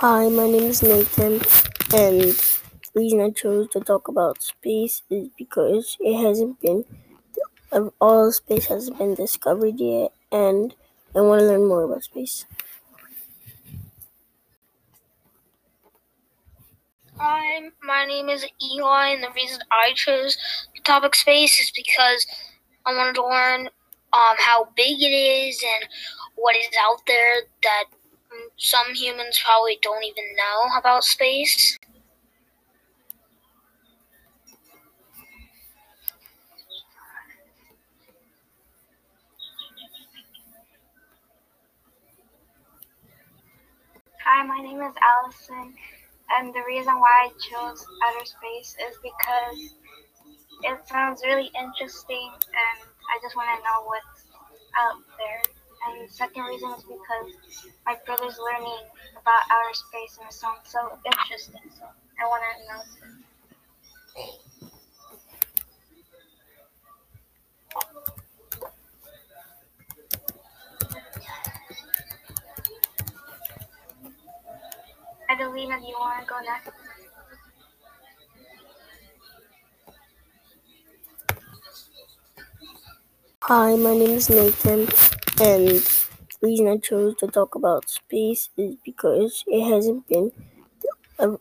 Hi, my name is Nathan, and the reason I chose to talk about space is because it hasn't been, all space hasn't been discovered yet, and I want to learn more about space. Hi, my name is Eli, and the reason I chose the topic space is because I wanted to learn um, how big it is and what is out there that some humans probably don't even know about space. Hi, my name is Allison, and the reason why I chose outer space is because it sounds really interesting, and I just want to know what's out there. And the second reason is because my brother's learning about outer space and it sounds so interesting. So I want to know. Adelina, do you want to go next? Hi, my name is Nathan, and the reason I chose to talk about space is because it hasn't been,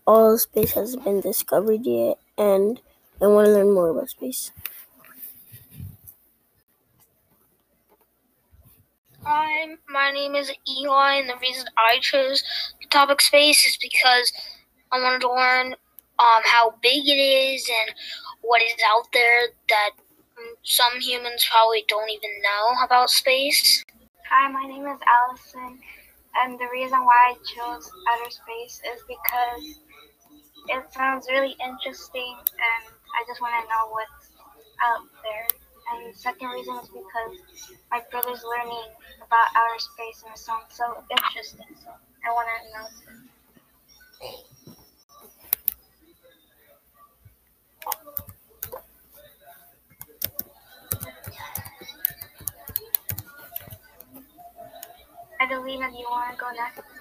all space hasn't been discovered yet, and I want to learn more about space. Hi, my name is Eli, and the reason I chose the topic space is because I wanted to learn um, how big it is and what is out there that some humans probably don't even know about space. Hi, my name is Allison, and the reason why I chose outer space is because it sounds really interesting, and I just want to know what's out there. And the second reason is because my brother's learning about outer space, and it sounds so interesting, so I want to know. Adelina, do you want to go next?